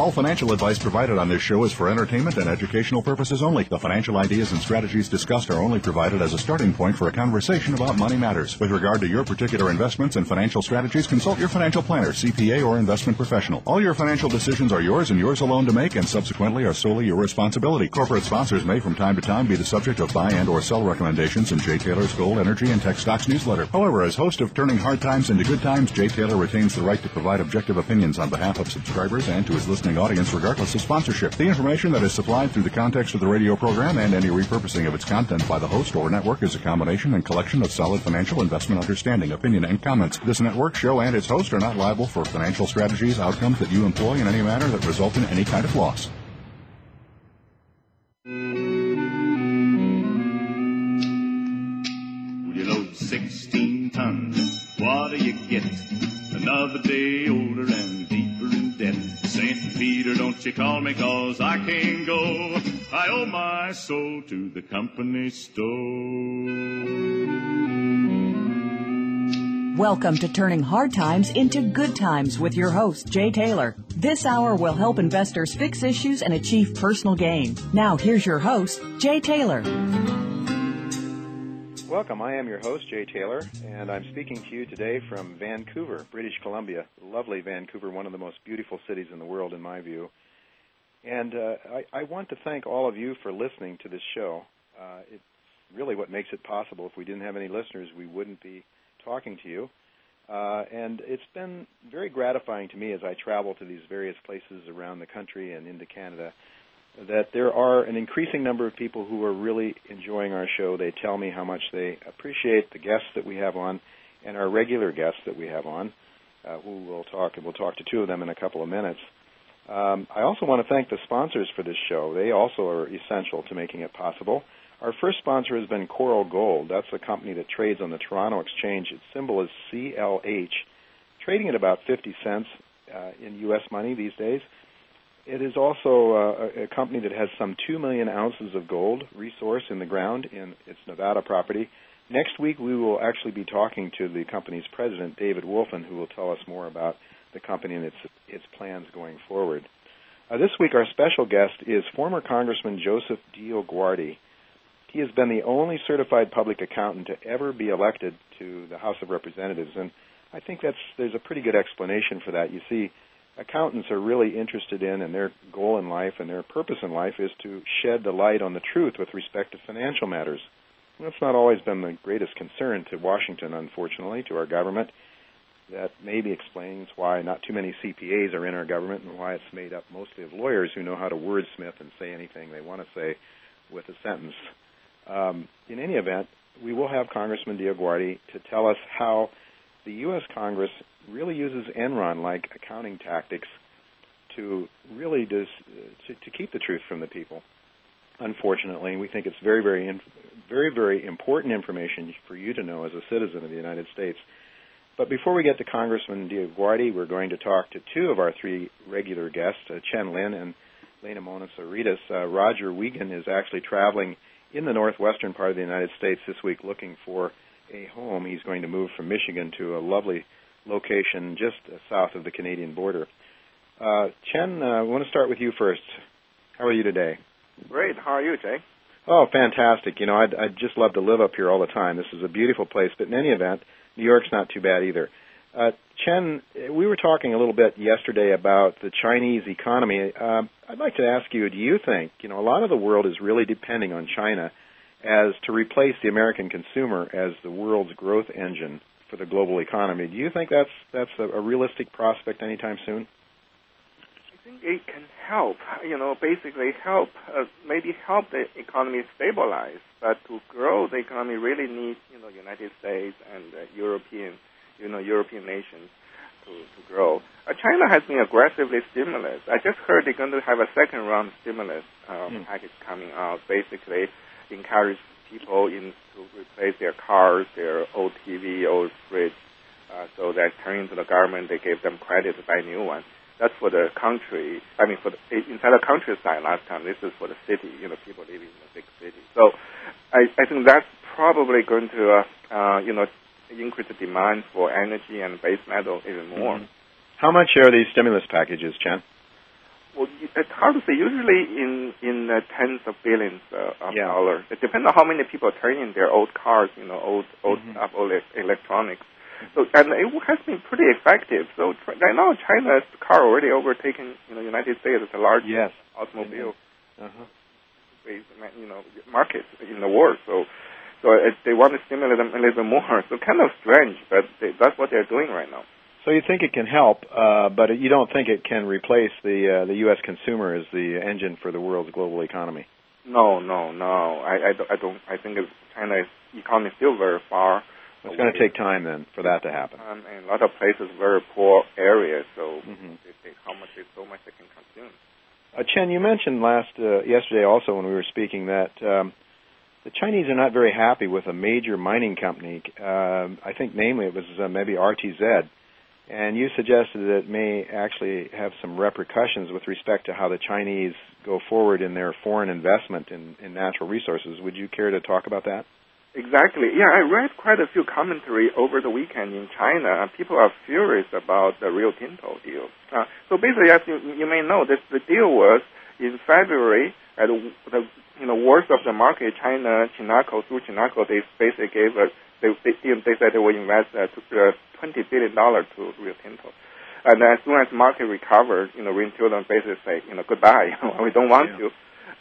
All financial advice provided on this show is for entertainment and educational purposes only. The financial ideas and strategies discussed are only provided as a starting point for a conversation about money matters. With regard to your particular investments and financial strategies, consult your financial planner, CPA, or investment professional. All your financial decisions are yours and yours alone to make and subsequently are solely your responsibility. Corporate sponsors may from time to time be the subject of buy and or sell recommendations in Jay Taylor's Gold, Energy, and Tech Stocks newsletter. However, as host of Turning Hard Times into Good Times, Jay Taylor retains the right to provide objective opinions on behalf of subscribers and to his listeners listening audience regardless of sponsorship. The information that is supplied through the context of the radio program and any repurposing of its content by the host or network is a combination and collection of solid financial investment understanding, opinion, and comments. This network, show, and its host are not liable for financial strategies, outcomes that you employ in any manner that result in any kind of loss. You load 16 tons, what do you get? Another day older and deeper in debt. St. Peter, don't you call me cause I can't go. I owe my soul to the company store. Welcome to Turning Hard Times into Good Times with your host, Jay Taylor. This hour will help investors fix issues and achieve personal gain. Now, here's your host, Jay Taylor. Welcome. I am your host, Jay Taylor, and I'm speaking to you today from Vancouver, British Columbia. Lovely Vancouver, one of the most beautiful cities in the world, in my view. And uh, I, I, want to thank all of you for listening to this show. Uh, it's really what makes it possible. If we didn't have any listeners, we wouldn't be talking to you. Uh, and it's been very gratifying to me as I travel to these various places around the country and into Canada that there are an increasing number of people who are really enjoying our show. They tell me how much they appreciate the guests that we have on and our regular guests that we have on, uh, who will talk, and we'll talk to two of them in a couple of minutes. Um, I also want to thank the sponsors for this show. They also are essential to making it possible. Our first sponsor has been Coral Gold. That's a company that trades on the Toronto Exchange. Its symbol is CLH, trading at about 50 cents uh, in U.S. money these days. It is also uh, a company that has some 2 million ounces of gold resource in the ground in its Nevada property. Next week, we will actually be talking to the company's president, David Wolfin, who will tell us more about the company and its, its plans going forward. Uh, this week, our special guest is former Congressman Joseph DioGuardi. He has been the only certified public accountant to ever be elected to the House of Representatives, and I think that's there's a pretty good explanation for that. You see, accountants are really interested in and their goal in life and their purpose in life is to shed the light on the truth with respect to financial matters. That's not always been the greatest concern to Washington, unfortunately, to our government. That maybe explains why not too many CPAs are in our government and why it's made up mostly of lawyers who know how to wordsmith and say anything they want to say with a sentence. Um, in any event, we will have Congressman DioGuardi to tell us how the U.S. Congress really uses Enron-like accounting tactics to really to, to keep the truth from the people. Unfortunately, we think it's very, very, very, very important information for you to know as a citizen of the United States. But before we get to Congressman DioGuardi, we're going to talk to two of our three regular guests, uh, Chen Lin and Lena Monas Aretas. Uh, Roger Wiegand is actually traveling in the northwestern part of the United States this week looking for a home. He's going to move from Michigan to a lovely location just south of the Canadian border. Uh, Chen, uh, I want to start with you first. How are you today? Great. How are you, Jay? Oh, fantastic. You know, I'd, I'd just love to live up here all the time. This is a beautiful place, but in any event, New York's not too bad either. Uh, Chen, we were talking a little bit yesterday about the Chinese economy. Uh, I'd like to ask you, do you think, you know, a lot of the world is really depending on China as to replace the American consumer as the world's growth engine for the global economy. Do you think that's that's a, a realistic prospect anytime soon? I think it can help. You know, basically help uh, maybe help the economy stabilize. But to grow the economy, really needs you know United States and uh, European, you know, European nations to to, grow. Uh, China has been aggressively stimulus. I just heard they're going to have a second round stimulus uh, mm. package coming out, basically encourage people in to replace their cars, their old TV, old fridge, uh, so that turning to the government, they gave them credit to buy a new one. That's for the country. I mean, for the inside the countryside last time. This is for the city. You know, people living in the big city. So, I, I think that's probably going to, uh, uh, you know, increase the demand for energy and base metal even more. Mm-hmm. How much are these stimulus packages, Chen? Well, it's hard to say. Usually in in uh, tens of billions uh, of yeah. dollars. It depends on how many people turn in their old cars, you know, old old mm-hmm. stuff, old electronics. So and it has been pretty effective. So right now, China's car already overtaken you know United States as the largest yes. automobile uh-huh. you know market in the world. So so it, they want to stimulate them a little bit more. So kind of strange, but they, that's what they're doing right now. So you think it can help, uh, but you don't think it can replace the uh, the U.S. consumer as the engine for the world's global economy? No, no, no. I, I, don't, I don't. I think China's economy is still very far it's going to take time then for that to happen. Um, and a lot of places very poor areas, so mm-hmm. they, they, how much is so much they can consume. Uh, Chen, you mentioned last uh, yesterday also when we were speaking that um, the Chinese are not very happy with a major mining company. Uh, I think namely it was uh, maybe RTZ, and you suggested that it may actually have some repercussions with respect to how the Chinese go forward in their foreign investment in, in natural resources. Would you care to talk about that? Exactly. Yeah, I read quite a few commentary over the weekend in China. and People are furious about the Rio Tinto deal. Uh, so basically, as you, you may know, this, the deal was in February at the you know worst of the market, China, Chinalco, through Chinalco, they basically gave a they they, they said they will invest uh, uh, twenty billion dollars to Rio Tinto. And as soon as market recovered, you know, Rio Tinto basically say, you know, goodbye, we don't want yeah. you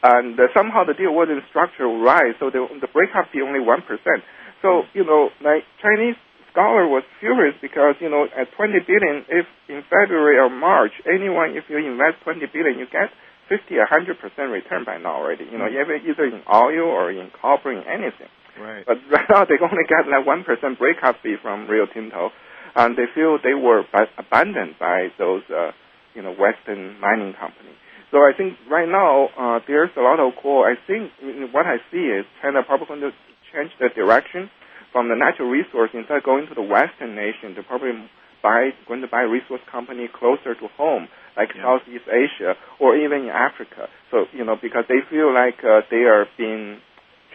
and uh, somehow the deal wasn't structured right, so the, the breakup fee only one percent. So you know, like Chinese scholar was furious because you know at 20 billion, if in February or March, anyone if you invest 20 billion, you get 50 a 100 percent return by now already. You know, mm-hmm. either in oil or in copper, in anything. Right. But right now they only get like one percent breakup fee from Rio Tinto, and they feel they were abandoned by those uh, you know Western mining companies. So I think right now uh, there's a lot of coal. I think what I see is China probably going to change the direction from the natural resource instead of going to the Western nation to probably buy going to buy resource company closer to home, like yeah. Southeast Asia or even in Africa. So you know because they feel like uh, they are being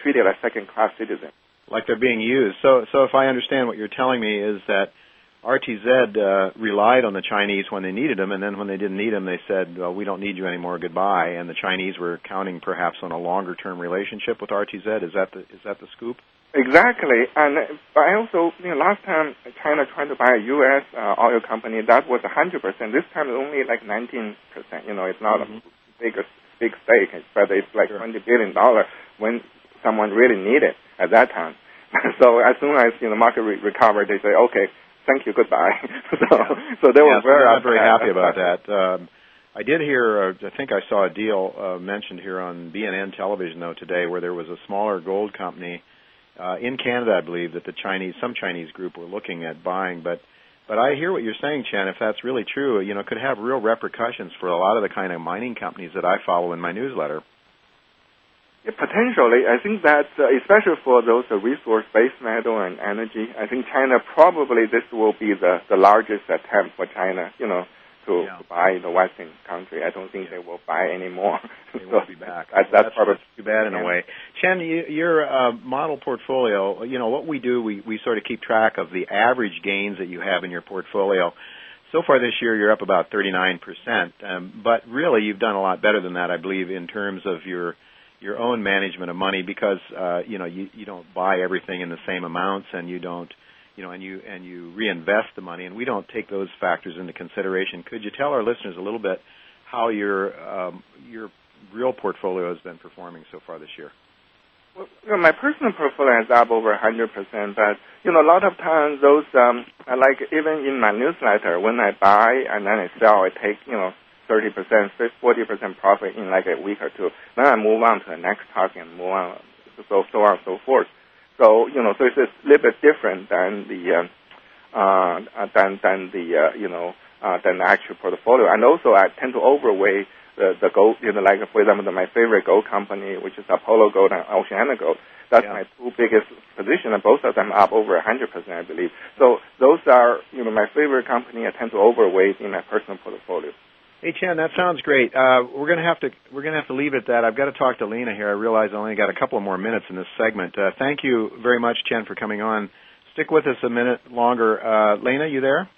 treated as second class citizens. Like they're being used. So so if I understand what you're telling me is that RTZ uh, relied on the Chinese when they needed them, and then when they didn't need them, they said, well, "We don't need you anymore. Goodbye." And the Chinese were counting perhaps on a longer-term relationship with RTZ. Is that the is that the scoop? Exactly. And I also, you know, last time China tried to buy a U.S. Uh, oil company, that was 100%. This time it's only like 19%. You know, it's not mm-hmm. a big, big stake, but it's like sure. $20 billion when someone really needed it at that time. so as soon as, you know, the market re- recovered, they say, okay, thank you, goodbye. so, yeah. so they were yeah, very, not very happy about that. Um, I did hear, uh, I think I saw a deal uh, mentioned here on BNN television though today, where there was a smaller gold company uh, in Canada, I believe, that the Chinese, some Chinese group were looking at buying, but. But I hear what you're saying, Chen. If that's really true, you know, it could have real repercussions for a lot of the kind of mining companies that I follow in my newsletter. Potentially, I think that uh, especially for those uh, resource-based metal and energy, I think China probably this will be the, the largest attempt for China, you know, to, yeah. to buy the Western country. I don't think yeah. they will buy anymore. They so will be back. That, well, that's, probably too bad in a way. Chen, you, your uh, model portfolio, you know, what we do, we, we sort of keep track of the average gains that you have in your portfolio. So far this year, you're up about 39%, um, but really you've done a lot better than that, I believe, in terms of your your own management of money because uh, you know you, you don't buy everything in the same amounts and you don't you know and you and you reinvest the money and we don't take those factors into consideration. Could you tell our listeners a little bit how your um, your real portfolio has been performing so far this year? Well, you know, my personal portfolio is up over 100%, but, you know, a lot of times those, um, like even in my newsletter, when I buy and then I sell, I take, you know, 30%, 40% profit in like a week or two. Then I move on to the next target and move on, so, so on and so forth. So, you know, so it's a little bit different than the, uh, uh, than than the uh, you know uh, than the actual portfolio. And also, I tend to overweight the the gold. You know, like for example, the, my favorite gold company, which is Apollo Gold and OceanaGold. That's Yeah. my two biggest position, and both of them up over 100 percent, I believe. So those are you know my favorite company. I tend to overweight in my personal portfolio. Hey Chen, that sounds great. Uh, we're gonna have to we're gonna have to leave it at that. I've got to talk to Lena here. I realize I only got a couple of more minutes in this segment. Uh, thank you very much, Chen, for coming on. Stick with us a minute longer. Uh, Lena, you there?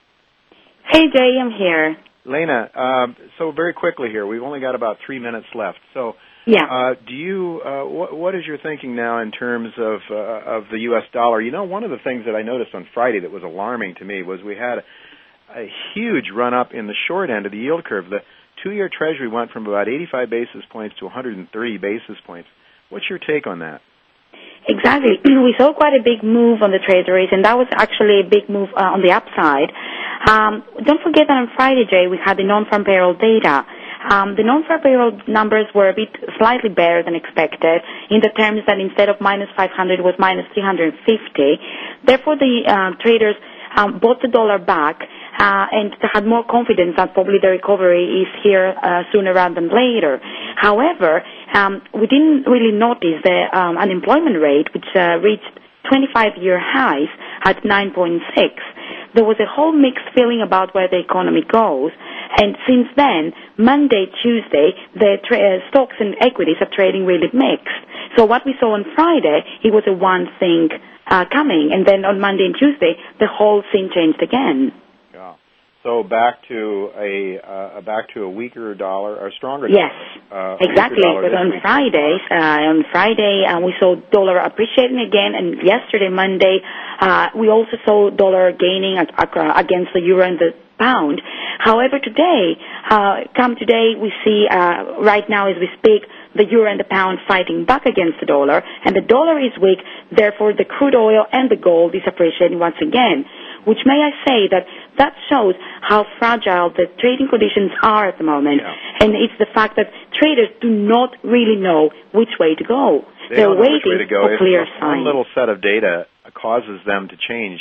Hey Jay, I'm here. Lena, uh, so very quickly here, we've only got about three minutes left. So, Yeah. uh, do you uh, what, what is your thinking now in terms of uh, of the U.S. dollar? You know, one of the things that I noticed on Friday that was alarming to me was we had a huge run up in the short end of the yield curve. The two-year Treasury went from about 85 basis points to 130 basis points. What's your take on that? Exactly. We saw quite a big move on the treasuries, and that was actually a big move uh, on the upside. Um, don't forget that on Friday, Jay, we had the non-farm payroll data. Um, the non-farm payroll numbers were a bit slightly better than expected in the terms that instead of minus 500 was minus 350. Therefore, the uh, traders um, bought the dollar back and they had more confidence that probably the recovery is here uh, sooner rather than later. However, um, we didn't really notice the um, unemployment rate, which uh, reached 25-year highs at 9.6. There was a whole mixed feeling about where the economy goes. And since then, Monday, Tuesday, the uh, stocks and equities are trading really mixed. So what we saw on Friday, it was a one thing uh, coming, and then on Monday and Tuesday, the whole scene changed again. So back to a uh, back to a weaker dollar or stronger Yes, dollar. Uh, exactly. Because on week. Fridays, uh, on Friday, uh, we saw dollar appreciating again, and yesterday, Monday, uh, we also saw dollar gaining ag- ag- against the euro and the pound. However, today, uh, come today, we see uh, right now as we speak, the euro and the pound fighting back against the dollar, and the dollar is weak. Therefore, the crude oil and the gold is appreciating once again. Which may I say that that shows how fragile the trading conditions are at the moment, Yeah. and it's the fact that traders do not really know which way to go. They are don't know which waiting go. for If clear one signs. little set of data causes them to change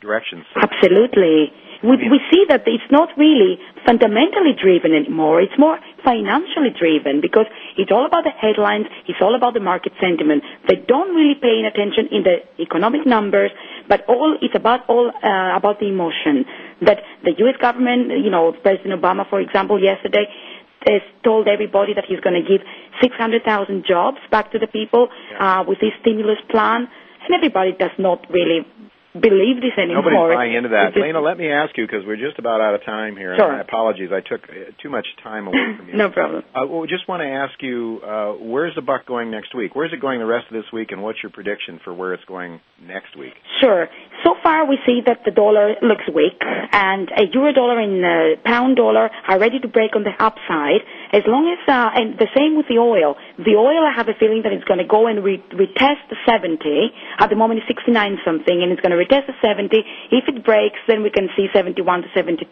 directions. Absolutely. We, we see that it's not really fundamentally driven anymore. It's more financially driven because it's all about the headlines. It's all about the market sentiment. They don't really pay any attention in the economic numbers, but all it's about all uh, about the emotion that the U.S. government, you know, President Obama, for example, yesterday has told everybody that he's going to give 600,000 jobs back to the people uh, with his stimulus plan, and everybody does not really believe this anymore. Nobody's buying into that. Just- Lena, let me ask you because we're just about out of time here. Sure. And my apologies, I took uh, too much time away from you. No problem. Uh, well, just want to ask you, uh, where's the buck going next week? Where's it going the rest of this week, and what's your prediction for where it's going next week? Sure. So far, we see that the dollar looks weak, and a euro dollar and a pound dollar are ready to break on the upside. As long as, uh, and the same with the oil. The oil, I have a feeling that it's going to go and re- retest the 70. At the moment, it's 69 something, and it's going to retest the 70. If it breaks, then we can see 71 to 72.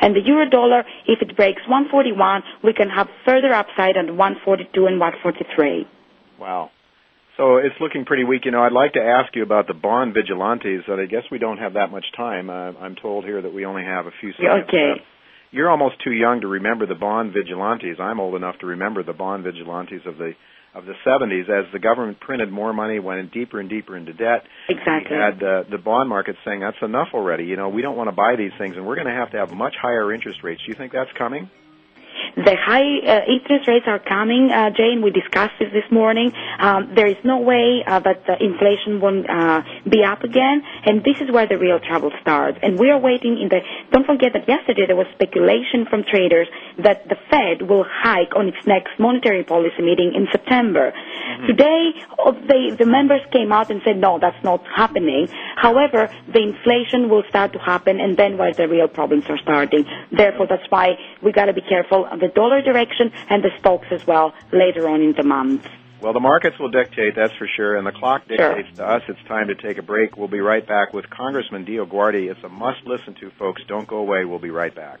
And the euro dollar, if it breaks 141, we can have further upside at 142 and 143. Wow. So it's looking pretty weak. You know, I'd like to ask you about the bond vigilantes, but I guess we don't have that much time. Uh, I'm told here that we only have a few seconds Okay. left. You're almost too young to remember the bond vigilantes. I'm old enough to remember the bond vigilantes of the of the 70s as the government printed more money, went deeper and deeper into debt. Exactly. We had uh, the bond market saying that's enough already. You know, we don't want to buy these things, and we're going to have to have much higher interest rates. Do you think that's coming? The high uh, interest rates are coming, uh, Jane. We discussed this this morning. Um, there is no way uh, that inflation won't be up again, and this is where the real trouble starts. And we are waiting in the. Don't forget that yesterday there was speculation from traders that the Fed will hike on its next monetary policy meeting in September. Today, uh, the the members came out and said no, that's not happening. However, the inflation will start to happen, and then where the real problems are starting. Therefore, that's why we got to be careful of the dollar direction and the stocks as well later on in the month. Well, the markets will dictate, that's for sure, and the clock Sure. dictates to us it's time to take a break. We'll be right back with Congressman DioGuardi. It's a must listen to, folks. Don't go away. We'll be right back.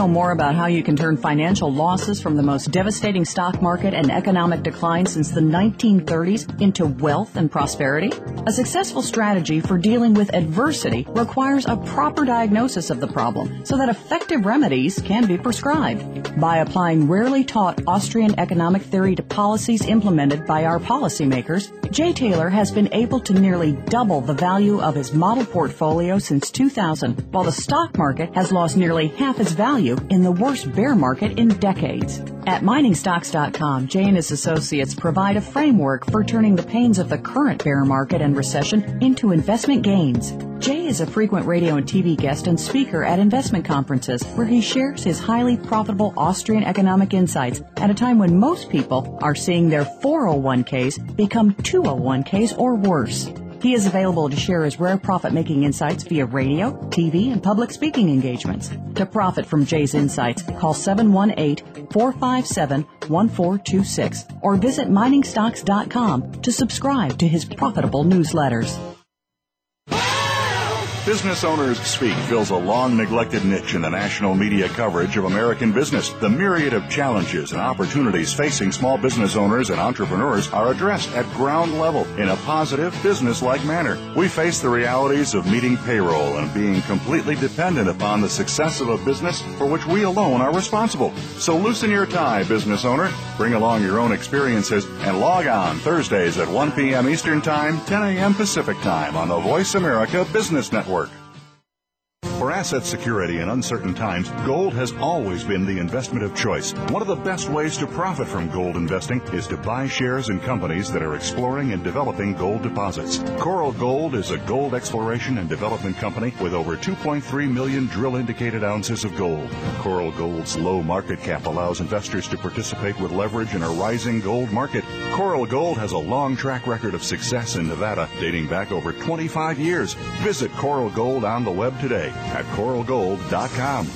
Know more about how you can turn financial losses from the most devastating stock market and economic decline since the 1930s into wealth and prosperity? A successful strategy for dealing with adversity requires a proper diagnosis of the problem so that effective remedies can be prescribed. By applying rarely taught Austrian economic theory to policies implemented by our policymakers, Jay Taylor has been able to nearly double the value of his model portfolio since 2000, while the stock market has lost nearly half its value in the worst bear market in decades. At miningstocks.com, Jay and his associates provide a framework for turning the pains of the current bear market and recession into investment gains. Jay is a frequent radio and TV guest and speaker at investment conferences where he shares his highly profitable Austrian economic insights at a time when most people are seeing their 401ks become 201ks or worse. He is available to share his rare profit making insights via radio, TV, and public speaking engagements. To profit from Jay's insights, call 718 457 1426 or visit miningstocks.com to subscribe to his profitable newsletters. Business Owners Speak fills a long neglected niche in the national media coverage of American business. The myriad of challenges and opportunities facing small business owners and entrepreneurs are addressed at ground level in a positive, business like manner. We face the realities of meeting payroll and being completely dependent upon the success of a business for which we alone are responsible. So loosen your tie, business owner. Bring along your own experiences and log on Thursdays at 1 p.m. Eastern Time, 10 a.m. Pacific Time on the Voice America Business Network. For asset security in uncertain times, gold has always been the investment of choice. One of the best ways to profit from gold investing is to buy shares in companies that are exploring and developing gold deposits. Coral Gold is a gold exploration and development company with over 2.3 million drill indicated ounces of gold. Coral Gold's low market cap allows investors to participate with leverage in a rising gold market. Coral Gold has a long track record of success in Nevada, dating back over 25 years. Visit Coral Gold on the web today at coralgold.com.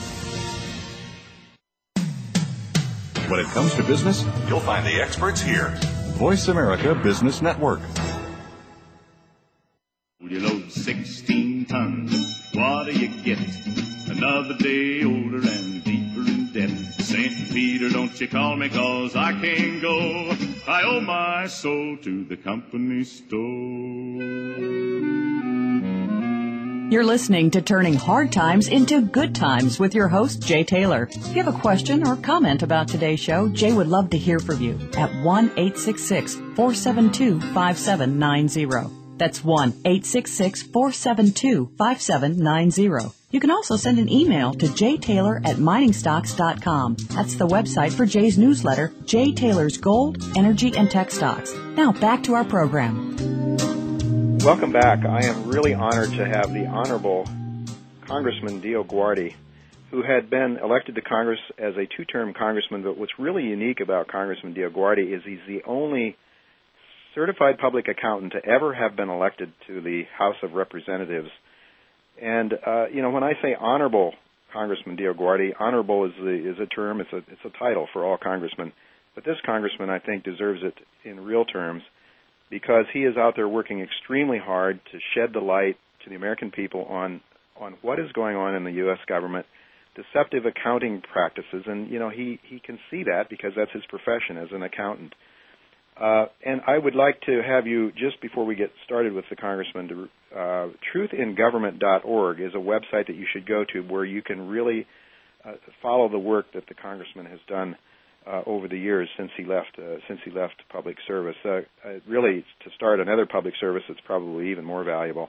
When it comes to business, you'll find the experts here. Voice America Business Network. You load 16 tons, what do you get? Another day older and deeper in debt. St. Peter, don't you call me cause I can't go. I owe my soul to the company store. You're listening to Turning Hard Times into Good Times with your host, Jay Taylor. If you have a question or comment about today's show, Jay would love to hear from you at 1 866 472 5790. That's 1 866 472 5790. You can also send an email to jtaylor at miningstocks.com. That's the website for Jay's newsletter, Jay Taylor's Gold, Energy, and Tech Stocks. Now back to our program. Welcome back. I am really honored to have the Honorable Congressman DioGuardi, who had been elected to Congress as a two term congressman. But what's really unique about Congressman DioGuardi is he's the only certified public accountant to ever have been elected to the House of Representatives. And, uh, you know, when I say honorable Congressman DioGuardi, honorable is, the, is a term, it's a, it's a title for all congressmen. But this congressman, I think, deserves it in real terms because he is out there working extremely hard to shed the light to the American people on on what is going on in the U.S. government, deceptive accounting practices, and you know he he can see that because that's his profession as an accountant. Uh, and I would like to have you just before we get started with the congressman. To, uh, truthingovernment.org is a website that you should go to where you can really uh, follow the work that the congressman has done uh, over the years since he left uh, since he left public service. Uh, uh, really, to start another public service, it's probably even more valuable.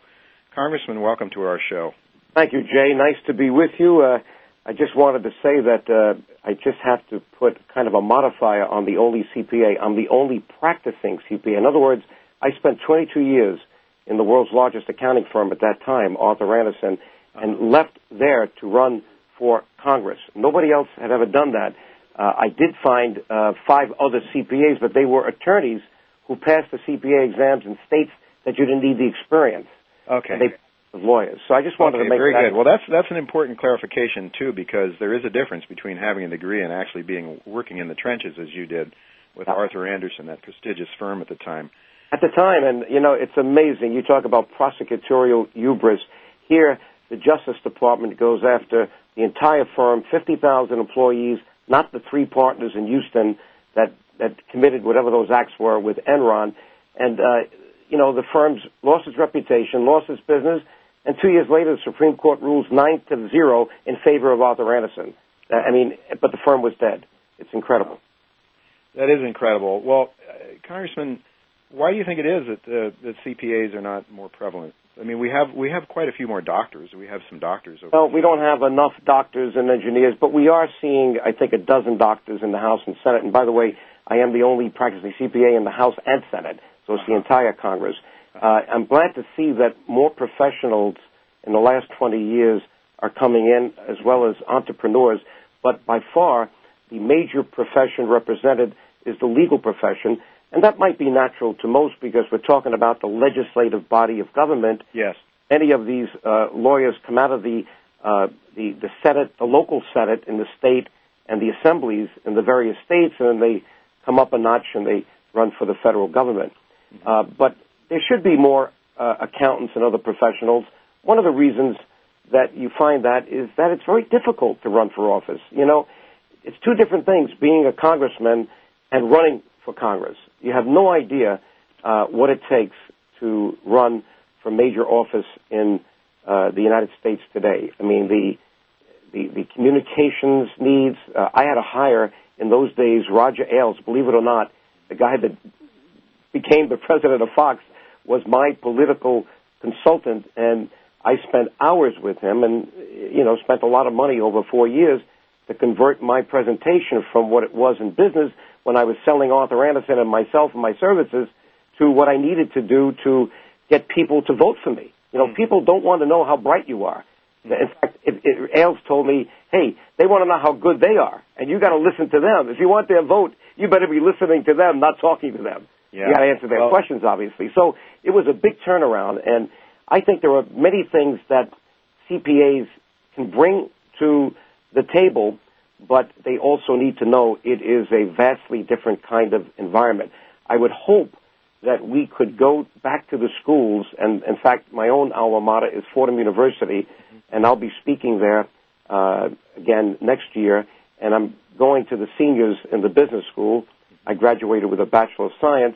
Congressman, welcome to our show. Thank you, Jay. Nice to be with you. Uh, I just wanted to say that uh, I just have to put kind of a modifier on the only CPA. I'm the only practicing CPA. In other words, I spent 22 years in the world's largest accounting firm at that time, Arthur Andersen, and left there to run for Congress. Nobody else had ever done that. Uh, I did find uh, five other CPAs, but they were attorneys who passed the CPA exams in states that you didn't need the experience. Okay. They of lawyers. So I just wanted okay, to make very that good. Well, that's that's an important clarification too, because there is a difference between having a degree and actually being working in the trenches as you did with Yeah. Arthur Andersen, that prestigious firm at the time. at the time, and you know, it's amazing. You talk about prosecutorial hubris. Here, the Justice Department goes after the entire firm, 50,000 employees, not the three partners in Houston that that committed whatever those acts were with Enron, and uh, you know, the firm's lost its reputation, lost its business, and two years later, the Supreme Court rules nine to zero in favor of Arthur Andersen. Uh, I mean, but the firm was dead. It's incredible. That is incredible. Well, uh, Congressman, why do you think it is that uh, that CPAs are not more prevalent? I mean, we have we have quite a few more doctors. We have some doctors. Over Well, we don't have enough doctors and engineers, but we are seeing, I think, a dozen doctors in the House and Senate. And by the way, I am the only practicing CPA in the House and Senate, so it's the entire Congress. Uh, I'm glad to see that more professionals in the last 20 years are coming in, as well as entrepreneurs. But by far, the major profession represented is the legal profession, and that might be natural to most because we're talking about the legislative body of government Yes. any of these uh, lawyers come out of the, uh, the the Senate, the local Senate in the state, and the assemblies in the various states, and then they come up a notch and they run for the federal government. Uh, but there should be more uh, accountants and other professionals. One of the reasons that you find that is that it's very difficult to run for office. You know, it's two different things: being a congressman and running for Congress. You have no idea uh, what it takes to run for major office in uh, the United States today. I mean, the the, the communications needs. Uh, I had to hire in those days Roger Ailes. Believe it or not, the guy that became the president of Fox was my political consultant, and I spent hours with him, and you know, spent a lot of money over four years to convert my presentation from what it was in business when I was selling Arthur Andersen and myself and my services to what I needed to do to get people to vote for me. You know, hmm. people don't want to know how bright you are. Hmm. In fact, if, if Ailes told me, "Hey, they want to know how good they are, and you got to listen to them. If you want their vote, you better be listening to them, not talking to them. Yeah. You got to answer their Well- questions, obviously." So it was a big turnaround, and I think there are many things that CPAs can bring to the table, but they also need to know it is a vastly different kind of environment. I would hope that we could go back to the schools, and in fact, my own alma mater is Fordham University, and I'll be speaking there uh, again next year, and I'm going to the seniors in the business school. I graduated with a Bachelor of Science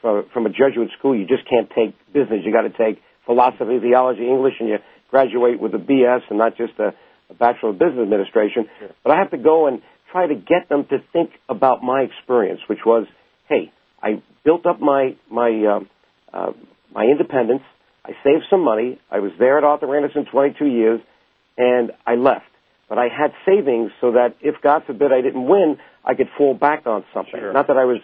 from, from a Jesuit school. You just can't take business. You got to take philosophy, theology, English, and you graduate with a BS and not just a, a Bachelor of Business Administration. But I have to go and try to get them to think about my experience, which was, hey, I built up my my um, uh, my independence. I saved some money. I was there at Arthur Andersen 22 years, and I left. But I had savings so that if God forbid I didn't win, I could fall back on something. Sure. Not that I was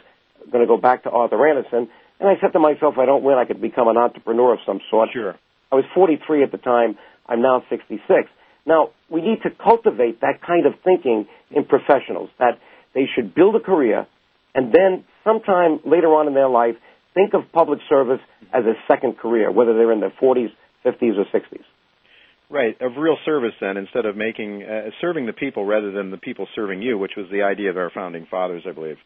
going to go back to Arthur Andersen. And I said to myself, if I don't win, I could become an entrepreneur of some sort. Sure. I was 43 at the time. I'm now 66. Now, we need to cultivate that kind of thinking in professionals, that they should build a career and then sometime later on in their life, think of public service as a second career, whether they're in their 40s, 50s, or 60s. Right, of real service then, instead of making uh, serving the people rather than the people serving you, which was the idea of our founding fathers, I believe.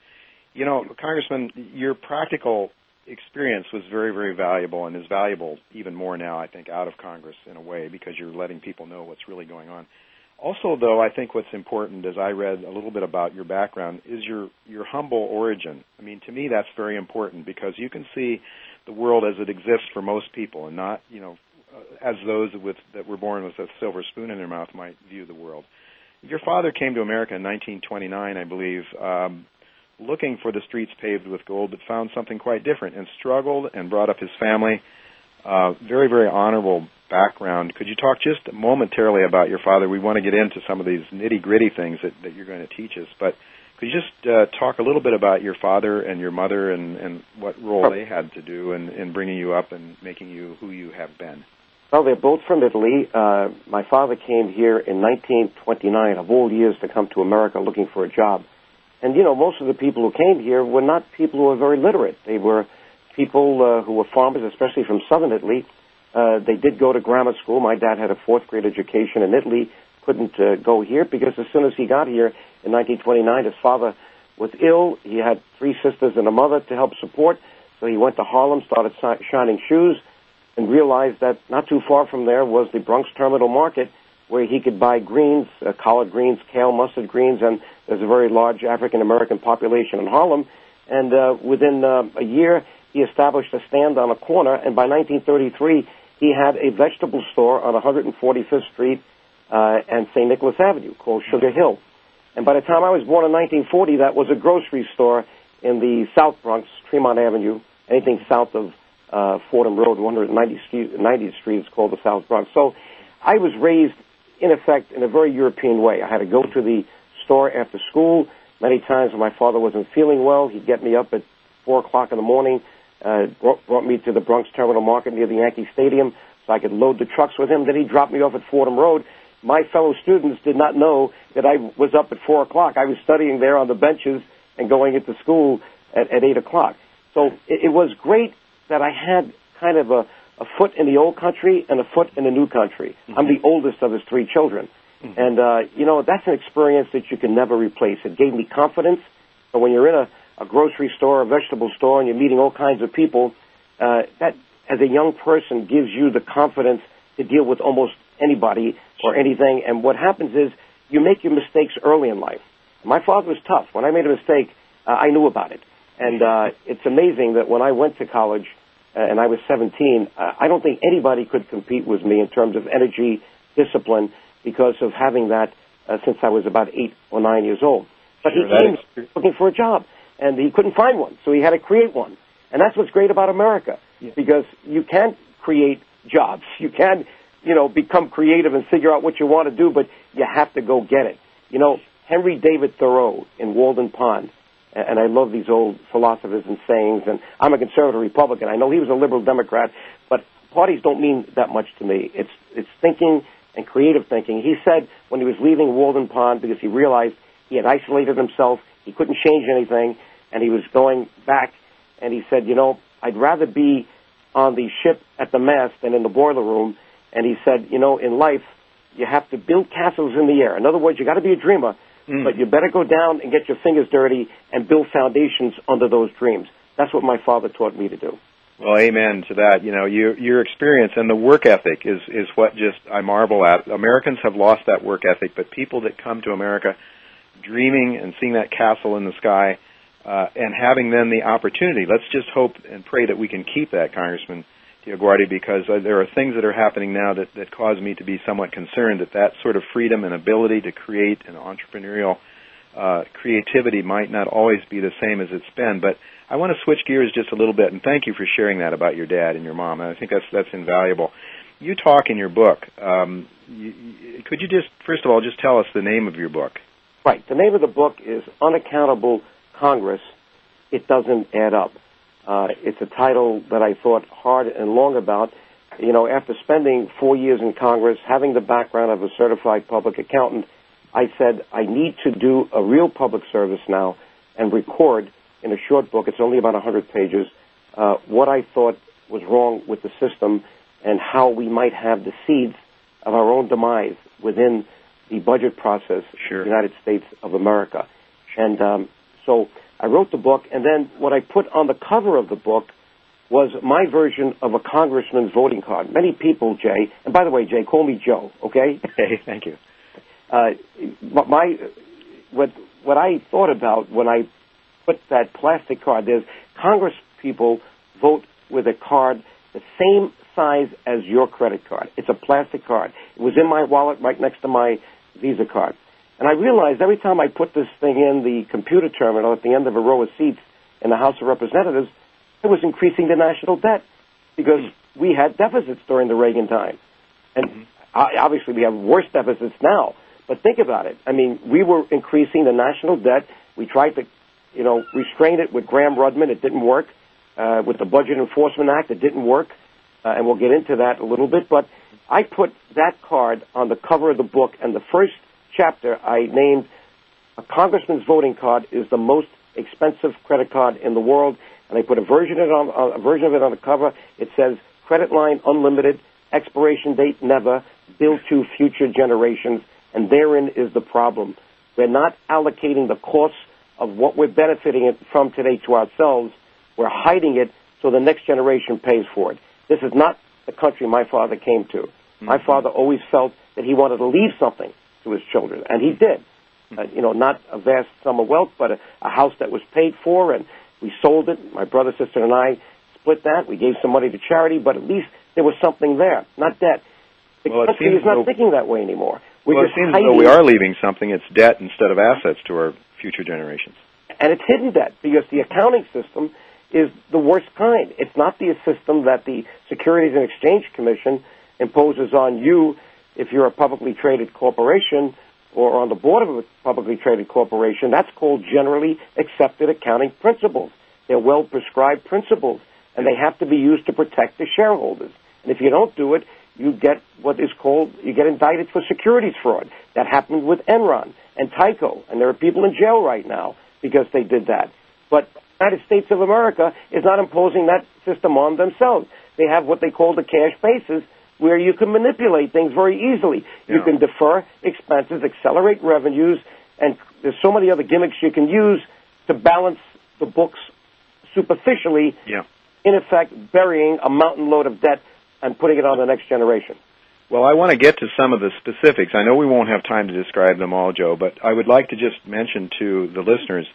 You know, Congressman, your practical experience was very, very valuable and is valuable even more now, I think, out of Congress in a way because you're letting people know what's really going on. Also, though, I think what's important, as I read a little bit about your background, is your your humble origin. I mean, to me, that's very important because you can see the world as it exists for most people, and not, you know, uh, as those with that were born with a silver spoon in their mouth might view the world. Your father came to America in 1929, I believe, um, looking for the streets paved with gold, but found something quite different and struggled and brought up his family. Uh, very, very honorable background. Could you talk just momentarily about your father? We want to get into some of these nitty gritty things that, that you're going to teach us, but could you just uh, talk a little bit about your father and your mother and, and what role they had to do in, in bringing you up and making you who you have been? Well, they're both from Italy. Uh, my father came here in 1929, of all years, to come to America looking for a job. And, you know, most of the people who came here were not people who were very literate. They were people uh, who were farmers, especially from southern Italy. Uh, they did go to grammar school. My dad had a fourth grade education in Italy. Couldn't uh, go here because as soon as he got here in 1929, his father was ill. He had three sisters and a mother to help support. So he went to Harlem, started shining shoes, and realized that not too far from there was the Bronx Terminal Market where he could buy greens, uh, collard greens, kale, mustard greens, and there's a very large African American population in Harlem. And uh, within uh, a year, he established a stand on a corner, and by 1933, he had a vegetable store on 145th Street uh, and St. Nicholas Avenue called Sugar Hill. And by the time I was born in 1940, that was a grocery store in the South Bronx, Tremont Avenue, anything south of uh, Fordham Road, 190th Street, 90th Street is called the South Bronx. So I was raised, in effect, in a very European way. I had to go to the store after school. Many times when my father wasn't feeling well, he'd get me up at 4 o'clock in the morning, uh, brought, brought me to the Bronx Terminal Market near the Yankee Stadium so I could load the trucks with him. Then he'd drop me off at Fordham Road. My fellow students did not know that I was up at 4 o'clock. I was studying there on the benches and going into school at, at 8 o'clock. So it, it was great that I had kind of a, a foot in the old country and a foot in the new country. Mm-hmm. I'm the oldest of his three children. Mm-hmm. And, uh, you know, that's an experience that you can never replace. It gave me confidence. But when you're in a, a grocery store, a vegetable store, and you're meeting all kinds of people, uh, that, as a young person, gives you the confidence to deal with almost anybody or anything. And what happens is you make your mistakes early in life. My father was tough. When I made a mistake, uh, I knew about it. And uh, it's amazing that when I went to college and I was 17, uh, I don't think anybody could compete with me in terms of energy, discipline, because of having that uh, since I was about eight or nine years old. But sure, he came looking for a job, and he couldn't find one, so he had to create one. And that's what's great about America, yeah. because you can create jobs. You can, you know, become creative and figure out what you want to do, but you have to go get it. You know, Henry David Thoreau in Walden Pond and I love these old philosophers and sayings. And I'm a conservative Republican. I know he was a liberal Democrat, but parties don't mean that much to me. It's it's thinking and creative thinking. He said when he was leaving Walden Pond because he realized he had isolated himself, he couldn't change anything, and he was going back. And he said, you know, I'd rather be on the ship at the mast than in the boiler room. And he said, you know, in life, you have to build castles in the air. In other words, you got to be a dreamer, Mm. But you better go down and get your fingers dirty and build foundations under those dreams. That's what my father taught me to do. Well, amen to that. You know, your your experience and the work ethic is is what just I marvel at. Americans have lost that work ethic, but people that come to America dreaming and seeing that castle in the sky uh, and having then the opportunity. Let's just hope and pray that we can keep that, Congressman DioGuardi, because uh, there are things that are happening now that, that cause me to be somewhat concerned that that sort of freedom and ability to create an entrepreneurial uh, creativity might not always be the same as it's been. But I want to switch gears just a little bit, and thank you for sharing that about your dad and your mom. And I think that's that's invaluable. You talk in your book. Um, you, could you just first of all just tell us the name of your book? Right. The name of the book is Unaccountable Congress. It doesn't add up. Uh, it's a title that I thought hard and long about. You know, after spending four years in Congress, having the background of a certified public accountant, I said I need to do a real public service now and record in a short book. It's only about 100 pages. Uh, what I thought was wrong with the system and how we might have the seeds of our own demise within the budget process sure. of the United States of America. And um, so I wrote the book, and then what I put on the cover of the book was my version of a congressman's voting card. Many people, Jay, and by the way, Jay, call me Joe, okay? Okay, thank you. Uh, my what what I thought about when I put that plastic card, there's Congress people vote with a card the same size as your credit card. It's a plastic card. It was in my wallet right next to my Visa card. And I realized every time I put this thing in the computer terminal at the end of a row of seats in the House of Representatives, it was increasing the national debt because we had deficits during the Reagan time. And obviously we have worse deficits now. But think about it. I mean, we were increasing the national debt. We tried to, you know, restrain it with Gramm-Rudman. It didn't work. Uh, with the Budget Enforcement Act, it didn't work. Uh, and we'll get into that a little bit. But I put that card on the cover of the book, and the first chapter, I named a congressman's voting card is the most expensive credit card in the world, and I put a version of it on a version of it on the cover. It says credit line unlimited, expiration date never, bill to future generations, and therein is the problem. We're not allocating the costs of what we're benefiting from today to ourselves. We're hiding it so the next generation pays for it. This is not the country my father came to. Mm-hmm. My father always felt that he wanted to leave something to his children, and he did. Uh, you know, not a vast sum of wealth, but a, a house that was paid for, and we sold it. My brother, sister, and I split that. We gave some money to charity, but at least there was something there, not debt. The well, country is not though, thinking that way anymore. We're well, it seems as though we are leaving something. It's debt instead of assets to our future generations. And it's hidden debt because the accounting system is the worst kind. It's not the system that the Securities and Exchange Commission imposes on you if you're a publicly traded corporation or on the board of a publicly traded corporation. That's called generally accepted accounting principles. They're well prescribed principles, and they have to be used to protect the shareholders. And if you don't do it, you get what is called, you get indicted for securities fraud. That happened with Enron and Tyco, and there are people in jail right now because they did that. But the United States of America is not imposing that system on themselves. They have what they call the cash basis, where you can manipulate things very easily. Yeah. You can defer expenses, accelerate revenues, and there's so many other gimmicks you can use to balance the books superficially. Yeah. In effect, burying a mountain load of debt and putting it on the next generation. Well, I want to get to some of the specifics. I know we won't have time to describe them all, Joe, but I would like to just mention to the listeners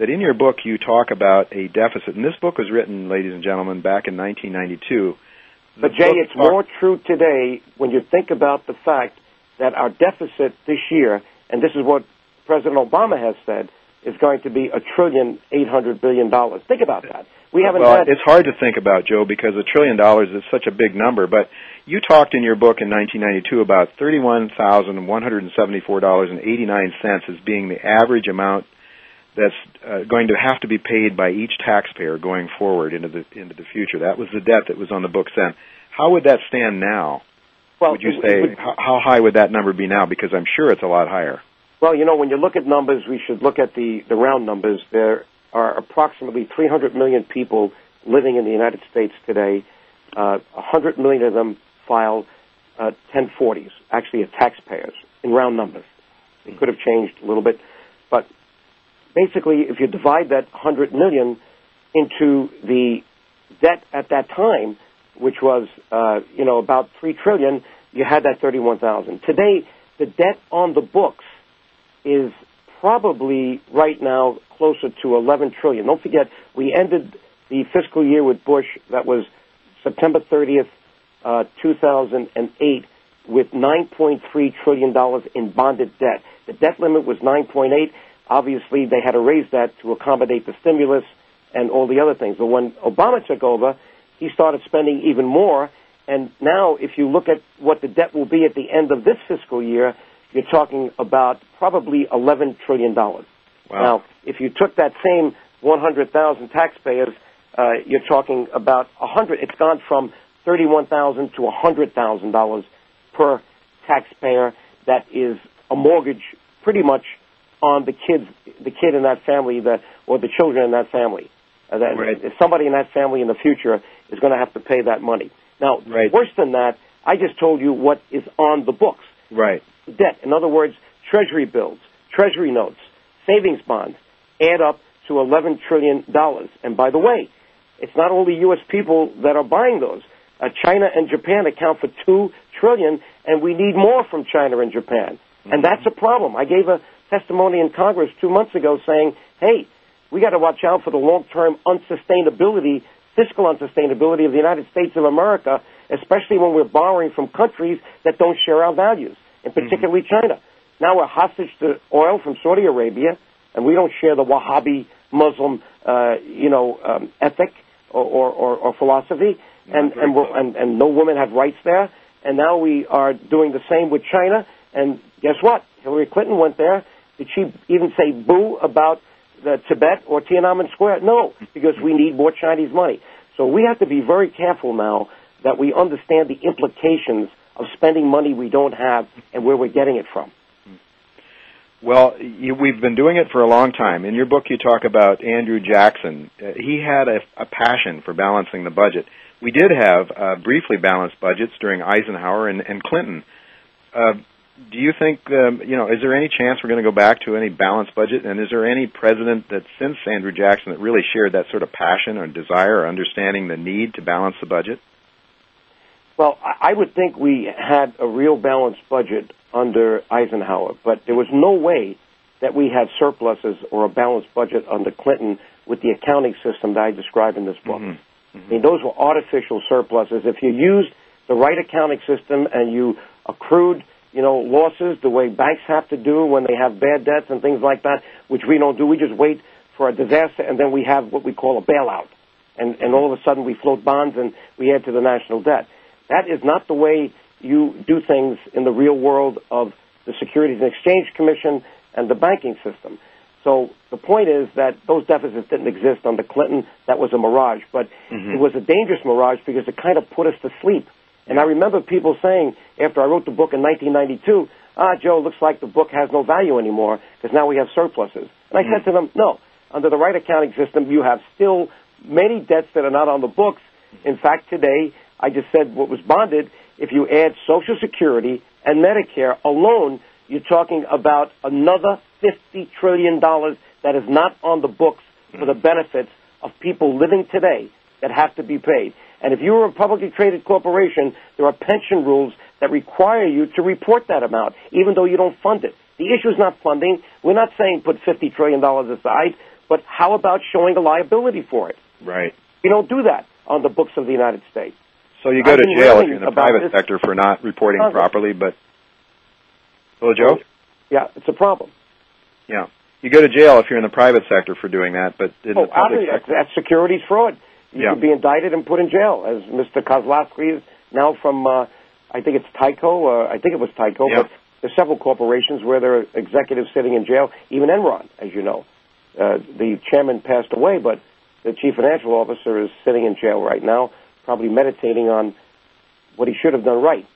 that in your book you talk about a deficit, and this book was written, ladies and gentlemen, back in 1992. But Jay, it's more true today when you think about the fact that our deficit this year, and this is what President Obama has said, is going to be a trillion eight hundred billion dollars. Think about that. We haven't well, had. It's hard to think about, Joe, because a trillion dollars is such a big number. But you talked in your book in 1992 about thirty-one thousand one hundred and seventy-four dollars and eighty-nine cents as being the average amount that's uh, going to have to be paid by each taxpayer going forward into the into the future. That was the debt that was on the books then. How would that stand now? Well, would you say would, how high would that number be now? Because I'm sure it's a lot higher. Well, you know, when you look at numbers, we should look at the, the round numbers. There are approximately 300 million people living in the United States today. Uh, 100 million of them file uh, 1040s, actually are taxpayers, in round numbers. It could have changed a little bit. But basically, if you divide that 100 million into the debt at that time, which was, uh, you know, about 3 trillion, you had that 31,000. Today, the debt on the books is probably right now closer to 11 trillion. Don't forget, we ended the fiscal year with Bush that was September 30th, uh, 2008, with 9.3 trillion dollars in bonded debt. The debt limit was 9.8. Obviously, they had to raise that to accommodate the stimulus and all the other things. But when Obama took over, he started spending even more. And now, if you look at what the debt will be at the end of this fiscal year, you're talking about probably $11 trillion. Wow. Now, if you took that same 100,000 taxpayers, uh, you're talking about 100. It's gone from 31,000 to $100,000 per taxpayer. That is a mortgage pretty much on the kids, the kid in that family, that, or the children in that family. Uh, that, right. Somebody in that family in the future is going to have to pay that money. Now, right. worse than that, I just told you what is on the books. Right. Debt. In other words, treasury bills, treasury notes, savings bonds add up to $11 trillion. And by the way, it's not only U.S. people that are buying those. Uh, China and Japan account for 2 trillion, and we need more from China and Japan. Mm-hmm. And that's a problem. I gave a testimony in Congress two months ago saying, hey, we got to watch out for the long-term unsustainability, fiscal unsustainability of the United States of America, especially when we're borrowing from countries that don't share our values, and mm-hmm. particularly mm-hmm. China. Now we're hostage to oil from Saudi Arabia, and we don't share the Wahhabi Muslim, uh, you know, um, ethic or, or, or philosophy, and and, we're, and and no women have rights there. And now we are doing the same with China. And guess what? Hillary Clinton went there. Did she even say boo about the Tibet or Tiananmen Square? No, because we need more Chinese money. So we have to be very careful now that we understand the implications of spending money we don't have and where we're getting it from. Well, you, we've been doing it for a long time. In your book, you talk about Andrew Jackson. Uh, he had a, a, passion for balancing the budget. We did have uh, briefly balanced budgets during Eisenhower and, and Clinton. Uh, do you think, um, you know, is there any chance we're going to go back to any balanced budget? And is there any president that since Andrew Jackson that really shared that sort of passion or desire or understanding the need to balance the budget? Well, I would think we had a real balanced budget under Eisenhower, but there was no way that we had surpluses or a balanced budget under Clinton with the accounting system that I describe in this book. Mm-hmm. Mm-hmm. I mean, those were artificial surpluses. If you used the right accounting system and you accrued you know, losses the way banks have to do when they have bad debts and things like that, which we don't do. We just wait for a disaster and then we have what we call a bailout. And, and all of a sudden we float bonds and we add to the national debt. That is not the way you do things in the real world of the Securities and Exchange Commission and the banking system. So the point is that those deficits didn't exist under Clinton. That was a mirage, but mm-hmm. it was a dangerous mirage because it kind of put us to sleep and I remember people saying after I wrote the book in 1992, ah, Joe, looks like the book has no value anymore because now we have surpluses. And I mm-hmm. said to them, no, under the right accounting system, you have still many debts that are not on the books. In fact, today, I just said what was bonded, if you add Social Security and Medicare alone, you're talking about another $50 trillion that is not on the books for the benefits of people living today that have to be paid. And if you're a publicly traded corporation, there are pension rules that require you to report that amount, even though you don't fund it. The issue is not funding. We're not saying put $50 trillion aside, but how about showing a liability for it? Right. You don't do that on the books of the United States. So you go to jail if you're in the private sector for not reporting Congress. properly, but. Hello, Joe? Yeah, it's a problem. Yeah. You go to jail if you're in the private sector for doing that, but in oh, the public sector. That's securities fraud. You yeah. could be indicted and put in jail, as Mr. Kozlowski is now from, uh, I think it's Tyco, uh, I think it was Tyco, yeah. but there's several corporations where there are executives sitting in jail, even Enron, as you know. Uh, the chairman passed away, but the chief financial officer is sitting in jail right now, probably meditating on what he should have done right.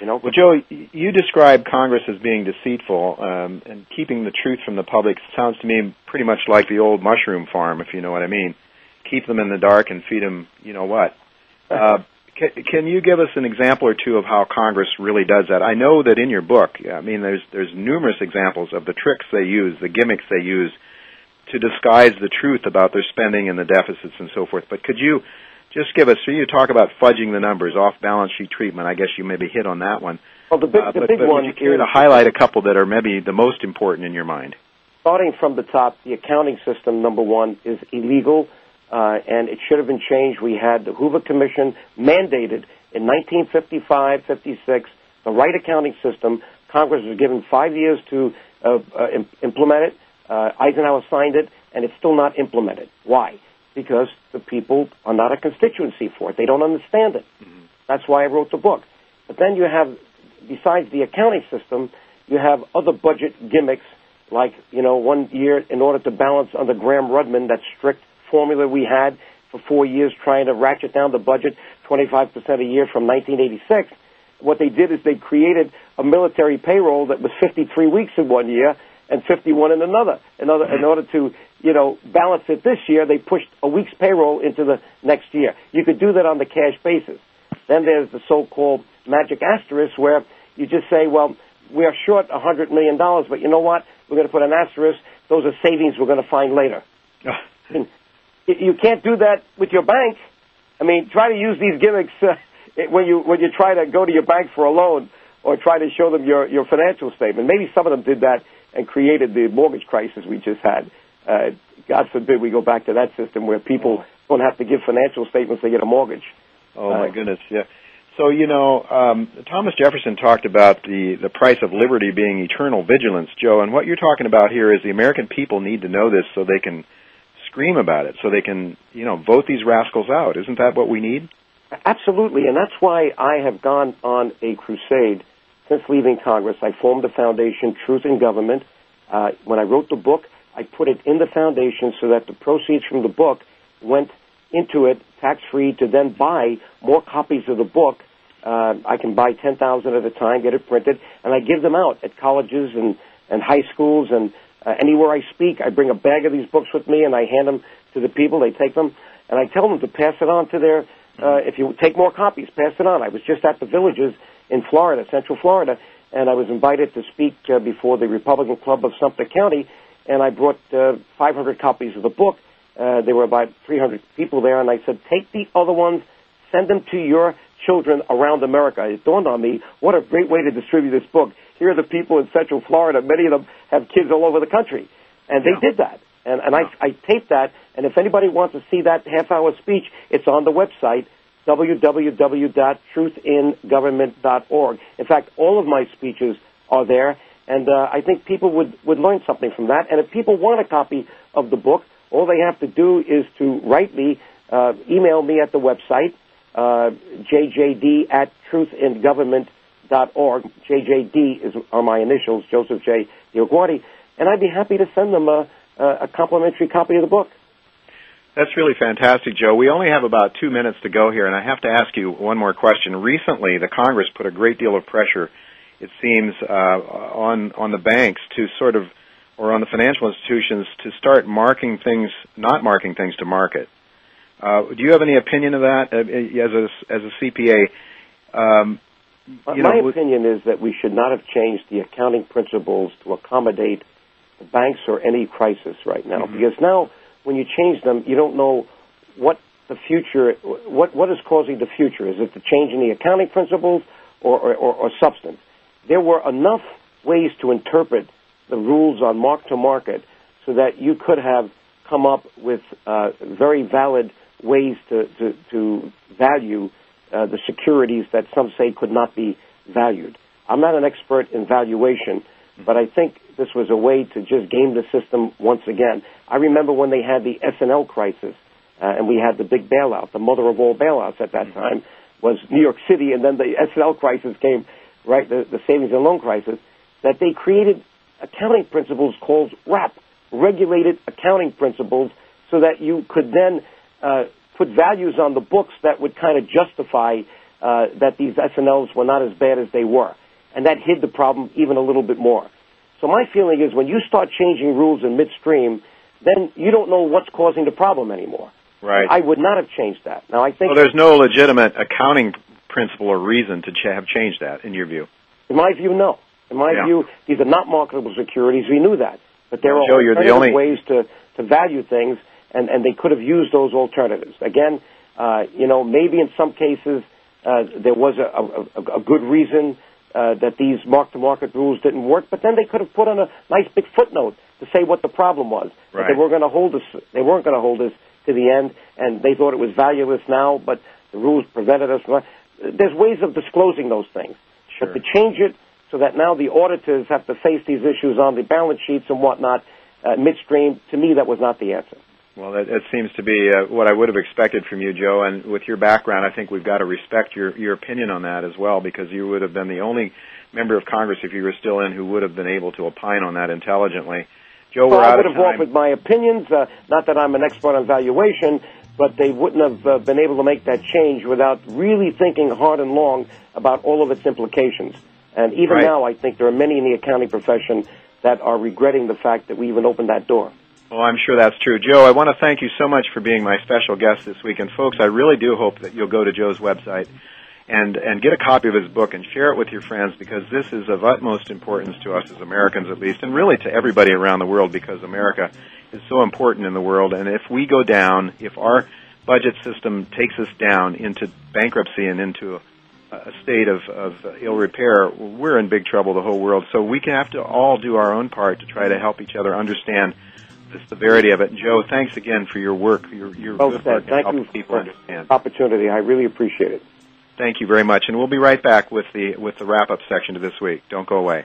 You know? Well, Joe, you describe Congress as being deceitful um, and keeping the truth from the public. Sounds to me pretty much like the old mushroom farm, if you know what I mean keep them in the dark and feed them, you know what. Uh, can, can you give us an example or two of how Congress really does that? I know that in your book, I mean, there's there's numerous examples of the tricks they use, the gimmicks they use to disguise the truth about their spending and the deficits and so forth. But could you just give us, so you talk about fudging the numbers, off balance sheet treatment. I guess you maybe hit on that one. Well, the big, uh, the big but one would you care is, to highlight a couple that are maybe the most important in your mind? Starting from the top, the accounting system, number one, is illegal uh, and it should have been changed. We had the Hoover Commission mandated in 1955, 56, the right accounting system. Congress was given five years to uh, uh, implement it. Uh, Eisenhower signed it, and it's still not implemented. Why? Because the people are not a constituency for it. They don't understand it. Mm-hmm. That's why I wrote the book. But then you have, besides the accounting system, you have other budget gimmicks like, you know, one year in order to balance under Gramm-Rudman that strict formula we had for four years trying to ratchet down the budget 25% a year from 1986. What they did is they created a military payroll that was 53 weeks in one year and 51 in another. In order, in order to, you know, balance it this year, they pushed a week's payroll into the next year. You could do that on the cash basis. Then there's the so-called magic asterisk where you just say, well, we are short $100 million, but you know what? We're going to put an asterisk. Those are savings we're going to find later. Ah. You can't do that with your bank. I mean, try to use these gimmicks uh, when you when you try to go to your bank for a loan or try to show them your your financial statement. Maybe some of them did that and created the mortgage crisis we just had. Uh, God forbid we go back to that system where people don't have to give financial statements to get a mortgage. Oh my uh, goodness, yeah. So you know, um, Thomas Jefferson talked about the the price of liberty being eternal vigilance, Joe. And what you're talking about here is the American people need to know this so they can scream about it so they can, you know, vote these rascals out. Isn't that what we need? Absolutely, and that's why I have gone on a crusade since leaving Congress. I formed the foundation Truth in Government. Uh, when I wrote the book, I put it in the foundation so that the proceeds from the book went into it tax free to then buy more copies of the book. Uh, I can buy 10,000 at a time, get it printed, and I give them out at colleges and and high schools and uh, anywhere I speak, I bring a bag of these books with me and I hand them to the people. They take them and I tell them to pass it on to their. Uh, if you take more copies, pass it on. I was just at the villages in Florida, Central Florida, and I was invited to speak uh, before the Republican Club of Sumter County, and I brought uh, 500 copies of the book. Uh, there were about 300 people there, and I said, take the other ones, send them to your children around America. It dawned on me, what a great way to distribute this book. Here are the people in Central Florida. Many of them have kids all over the country. And they yeah. did that. And, and yeah. I, I taped that. And if anybody wants to see that half hour speech, it's on the website, www.truthingovernment.org. In fact, all of my speeches are there. And uh, I think people would, would learn something from that. And if people want a copy of the book, all they have to do is to write me, uh, email me at the website, uh, jjd at truthingovernment.org. JJD is, are my initials, Joseph J. DioGuardi, and I'd be happy to send them a, a complimentary copy of the book. That's really fantastic, Joe. We only have about two minutes to go here, and I have to ask you one more question. Recently, the Congress put a great deal of pressure, it seems, uh, on on the banks to sort of, or on the financial institutions to start marking things, not marking things to market. Uh, do you have any opinion of that uh, as a as a CPA? Um, my know, opinion is that we should not have changed the accounting principles to accommodate the banks or any crisis right now, mm-hmm. because now when you change them, you don't know what the future, what what is causing the future. Is it the change in the accounting principles or or, or, or substance? There were enough ways to interpret the rules on mark to market so that you could have come up with uh, very valid ways to, to, to value uh, the securities that some say could not be valued. I'm not an expert in valuation, but I think this was a way to just game the system once again. I remember when they had the S&L crisis, uh, and we had the big bailout. The mother of all bailouts at that time was New York City, and then the S&L crisis came, right, the, the savings and loan crisis, that they created accounting principles called RAP, regulated accounting principles, so that you could then uh, put values on the books that would kind of justify uh, that these S&Ls were not as bad as they were. And that hid the problem even a little bit more. So my feeling is when you start changing rules in midstream, then you don't know what's causing the problem anymore. Right. I would not have changed that. Now I think. Well, there's no legitimate accounting principle or reason to ch- have changed that, in your view. In my view, no. In my yeah. view, these are not marketable securities. We knew that, but there well, are Joe, alternative only... ways to to value things and, and they could have used those alternatives. Again, uh, you know, maybe in some cases uh, there was a, a, a good reason uh, that these mark-to-market rules didn't work, but then they could have put on a nice big footnote to say what the problem was. Right. They were going to hold us. They weren't going to hold us to the end, and they thought it was valueless now, but the rules prevented us from. There's ways of disclosing those things, sure. but to change it so that now the auditors have to face these issues on the balance sheets and whatnot uh, midstream, to me, that was not the answer. Well, that, that seems to be uh, what I would have expected from you, Joe. And with your background, I think we've got to respect your your opinion on that as well, because you would have been the only member of Congress, if you were still in, who would have been able to opine on that intelligently. Joe, well, we're I would have offered my opinions. Uh, not that I'm an expert on valuation, but they wouldn't have uh, been able to make that change without really thinking hard and long about all of its implications. And even right. now, I think there are many in the accounting profession that are regretting the fact that we even opened that door. Well, I'm sure that's true. Joe, I want to thank you so much for being my special guest this week. And folks, I really do hope that you'll go to Joe's website and, and get a copy of his book and share it with your friends because this is of utmost importance to us as Americans at least and really to everybody around the world because America is so important in the world. And if we go down, if our budget system takes us down into bankruptcy and into a, state of, of ill repair, we're in big trouble, the whole world. So we can have to all do our own part to try to help each other understand the severity of it. And Joe, thanks again for your work. Your, your oh, well said. Thank you people for understand. opportunity. I really appreciate it. Thank you very much, and we'll be right back with the with the wrap up section of this week. Don't go away.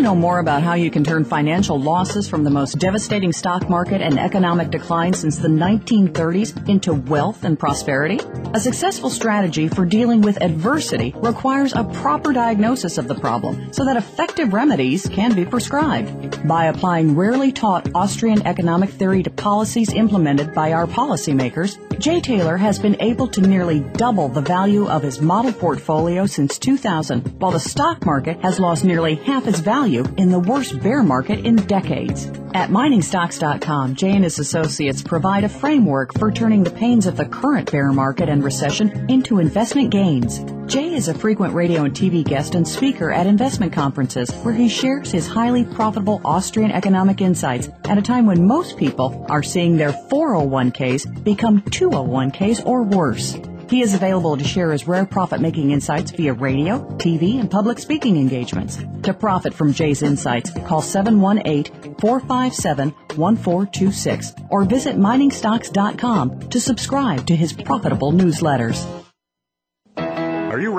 To know more about how you can turn financial losses from the most devastating stock market and economic decline since the 1930s into wealth and prosperity? A successful strategy for dealing with adversity requires a proper diagnosis of the problem so that effective remedies can be prescribed. By applying rarely taught Austrian economic theory to policies implemented by our policymakers, Jay Taylor has been able to nearly double the value of his model portfolio since 2000, while the stock market has lost nearly half its value in the worst bear market in decades. At miningstocks.com, Jay and his associates provide a framework for turning the pains of the current bear market and recession into investment gains. Jay is a frequent radio and TV guest and speaker at investment conferences where he shares his highly profitable Austrian economic insights at a time when most people are seeing their 401ks become 201ks or worse. He is available to share his rare profit making insights via radio, TV, and public speaking engagements. To profit from Jay's insights, call 718 457 1426 or visit miningstocks.com to subscribe to his profitable newsletters.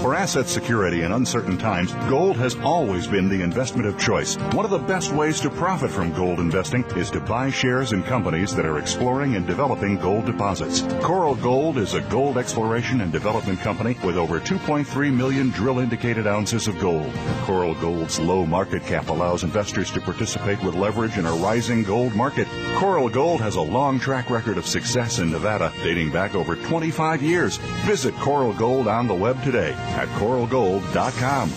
For asset security in uncertain times, gold has always been the investment of choice. One of the best ways to profit from gold investing is to buy shares in companies that are exploring and developing gold deposits. Coral Gold is a gold exploration and development company with over 2.3 million drill indicated ounces of gold. Coral Gold's low market cap allows investors to participate with leverage in a rising gold market. Coral Gold has a long track record of success in Nevada, dating back over 25 years. Visit Coral Gold on the web today at coralgold.com.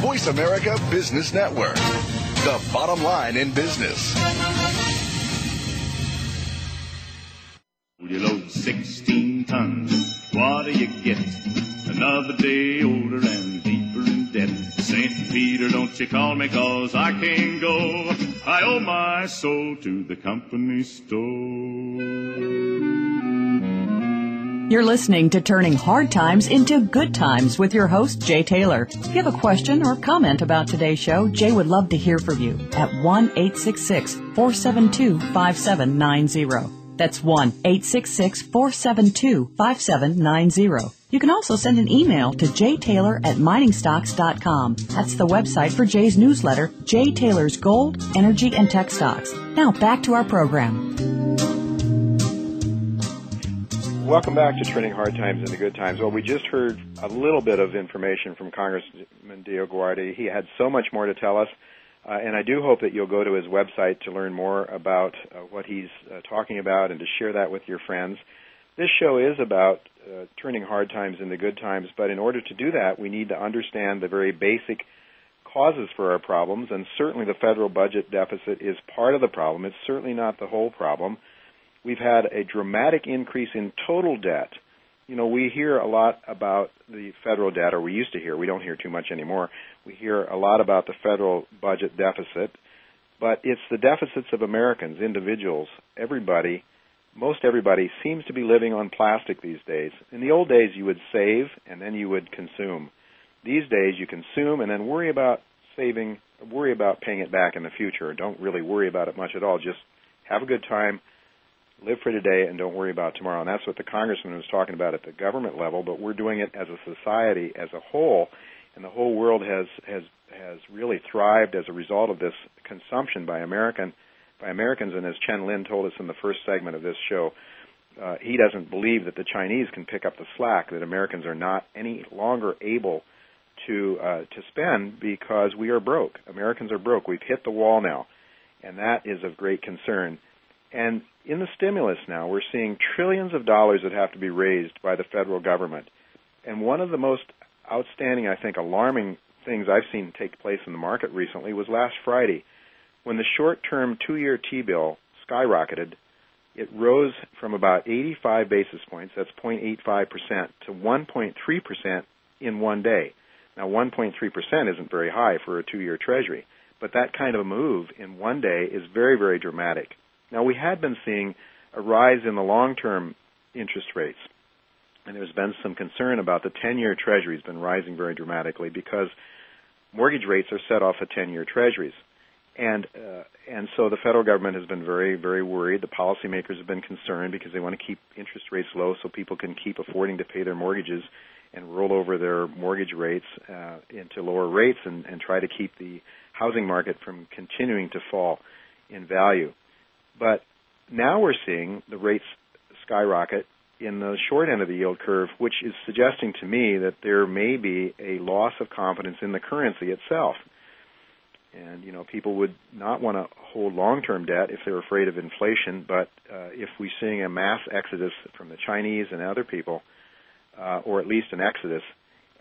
Voice America Business Network, the bottom line in business. You load 16 tons. What do you get? Another day older and deeper in debt. St. Peter, don't you call me cause I can't go. I owe my soul to the company store. You're listening to Turning Hard Times into Good Times with your host, Jay Taylor. If you have a question or comment about today's show, Jay would love to hear from you at 1 866 472 5790. That's 1 866 472 5790. You can also send an email to jtaylor at miningstocks.com. That's the website for Jay's newsletter, Jay Taylor's Gold, Energy, and Tech Stocks. Now back to our program. Welcome back to Turning Hard Times into Good Times. Well, we just heard a little bit of information from Congressman DioGuardi. He had so much more to tell us, uh, and I do hope that you'll go to his website to learn more about uh, what he's uh, talking about and to share that with your friends. This show is about uh, turning hard times into good times, but in order to do that, we need to understand the very basic causes for our problems, and certainly the federal budget deficit is part of the problem. It's certainly not the whole problem we've had a dramatic increase in total debt. You know, we hear a lot about the federal debt, or we used to hear, we don't hear too much anymore. We hear a lot about the federal budget deficit, but it's the deficits of Americans, individuals, everybody. Most everybody seems to be living on plastic these days. In the old days, you would save and then you would consume. These days, you consume and then worry about saving, worry about paying it back in the future. Don't really worry about it much at all. Just have a good time, live for today and don't worry about tomorrow. And that's what the congressman was talking about at the government level, but we're doing it as a society as a whole, and the whole world has has has really thrived as a result of this consumption by American by Americans. And as Chen Lin told us in the first segment of this show, uh, he doesn't believe that the Chinese can pick up the slack that Americans are not any longer able to uh, to spend because we are broke. Americans are broke. We've hit the wall now, and that is of great concern. And in the stimulus now, we're seeing trillions of dollars that have to be raised by the federal government. And one of the most outstanding, I think, alarming things I've seen take place in the market recently was last Friday when the short term two year T bill skyrocketed. It rose from about 85 basis points, that's 0.85%, to 1.3% in one day. Now, 1.3% isn't very high for a two-year Treasury, but that kind of a move in one day is very, very dramatic. Now, we had been seeing a rise in the long-term interest rates, and there's been some concern about the 10-year Treasury has been rising very dramatically because mortgage rates are set off of 10-year Treasuries. And uh, and so the federal government has been very very worried. The policymakers have been concerned because they want to keep interest rates low so people can keep affording to pay their mortgages and roll over their mortgage rates uh, into lower rates and, and try to keep the housing market from continuing to fall in value. But now we're seeing the rates skyrocket in the short end of the yield curve, which is suggesting to me that there may be a loss of confidence in the currency itself. And you know, people would not want to hold long-term debt if they're afraid of inflation. But uh, if we're seeing a mass exodus from the Chinese and other people, uh, or at least an exodus,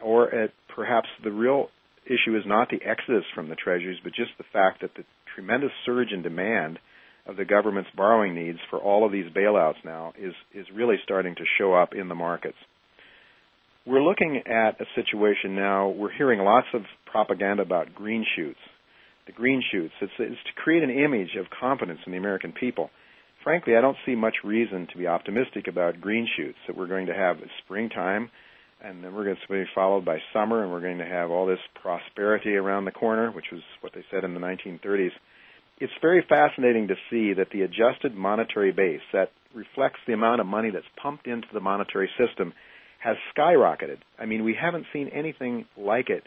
or at, perhaps the real issue is not the exodus from the treasuries, but just the fact that the tremendous surge in demand of the government's borrowing needs for all of these bailouts now is is really starting to show up in the markets. We're looking at a situation now. We're hearing lots of propaganda about green shoots the green shoots. It's, it's to create an image of confidence in the American people. Frankly, I don't see much reason to be optimistic about green shoots that we're going to have springtime and then we're going to be followed by summer and we're going to have all this prosperity around the corner, which was what they said in the 1930s. It's very fascinating to see that the adjusted monetary base that reflects the amount of money that's pumped into the monetary system has skyrocketed. I mean, we haven't seen anything like it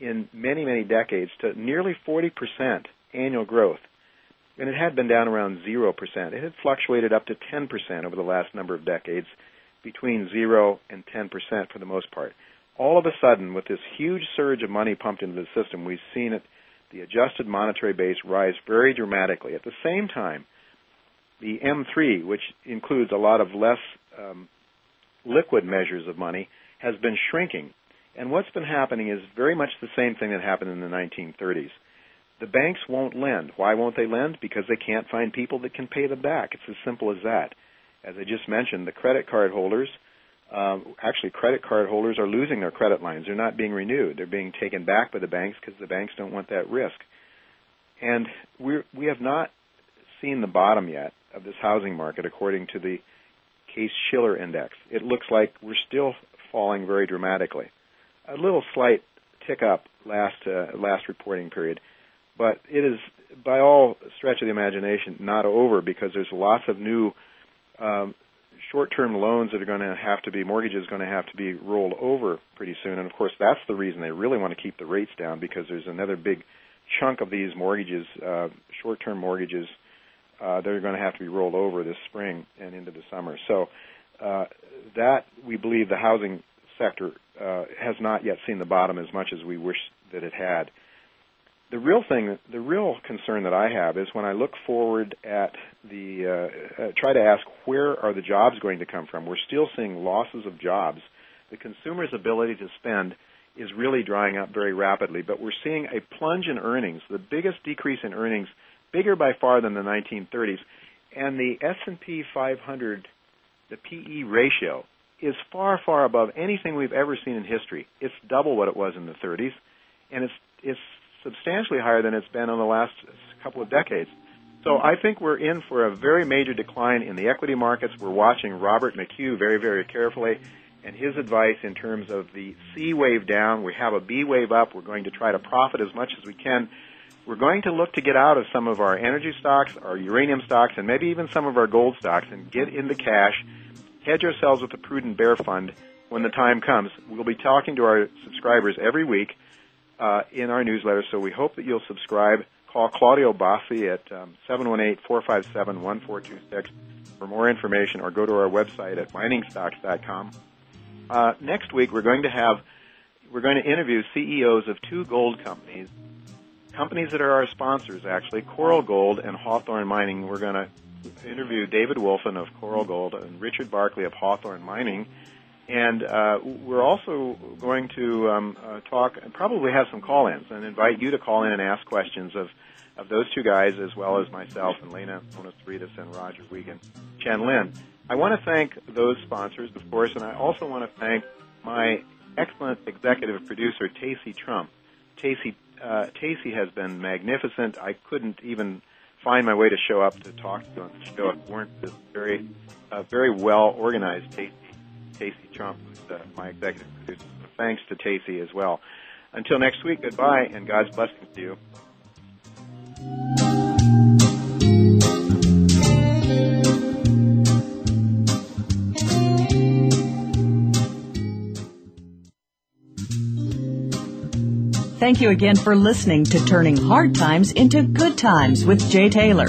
in many, many decades to nearly 40% annual growth. And it had been down around 0%. It had fluctuated up to 10% over the last number of decades, between 0 and 10% for the most part. All of a sudden, with this huge surge of money pumped into the system, we've seen it, the adjusted monetary base rise very dramatically. At the same time, the M3, which includes a lot of less um, liquid measures of money, has been shrinking and what's been happening is very much the same thing that happened in the 1930s. The banks won't lend. Why won't they lend? Because they can't find people that can pay them back. It's as simple as that. As I just mentioned, the credit card holders, um, actually, credit card holders are losing their credit lines. They're not being renewed. They're being taken back by the banks because the banks don't want that risk. And we we have not seen the bottom yet of this housing market, according to the Case Shiller Index. It looks like we're still falling very dramatically a little slight tick up last uh, last reporting period, but it is by all stretch of the imagination not over because there's lots of new um, short-term loans that are going to have to be mortgages going to have to be rolled over pretty soon, and of course that's the reason they really want to keep the rates down because there's another big chunk of these mortgages, uh, short-term mortgages, uh, that are going to have to be rolled over this spring and into the summer. So uh, that we believe the housing sector uh, has not yet seen the bottom as much as we wish that it had. The real thing, the real concern that I have is when I look forward at the, uh, uh, try to ask where are the jobs going to come from. We're still seeing losses of jobs. The consumer's ability to spend is really drying up very rapidly, but we're seeing a plunge in earnings, the biggest decrease in earnings, bigger by far than the 1930s, and the S&P 500, the PE ratio is far, far above anything we've ever seen in history. It's double what it was in the 30s, and it's it's substantially higher than it's been in the last couple of decades. So I think we're in for a very major decline in the equity markets. We're watching Robert McHugh very, very carefully and his advice in terms of the C wave down. We have a B wave up. We're going to try to profit as much as we can. We're going to look to get out of some of our energy stocks, our uranium stocks, and maybe even some of our gold stocks and get into cash hedge ourselves with a prudent bear fund when the time comes. We'll be talking to our subscribers every week uh, in our newsletter, so we hope that you'll subscribe. Call Claudio Bossi at um, 718-457-1426 for more information or go to our website at miningstocks.com. Uh, next week, we're going to have we're going to interview CEOs of two gold companies, companies that are our sponsors actually, Coral Gold and Hawthorne Mining. We're going to interview David Wolfin of Coral Gold and Richard Barkley of Hawthorne Mining. And uh, we're also going to um, uh, talk and probably have some call-ins and invite you to call in and ask questions of, of those two guys as well as myself and Lena Onasritis and Roger Wiegand, Chen Lin. I want to thank those sponsors, of course, and I also want to thank my excellent executive producer, Tacey Trump. Tacey, uh, Tacey has been magnificent. I couldn't even find my way to show up to talk to on the show. It weren't this very, uh, very well organized Tacey, Tacey Trump, uh, my executive producer. Thanks to Tacey as well. Until next week, goodbye and God's blessings to you. Thank you again for listening to Turning Hard Times into Good Times with Jay Taylor.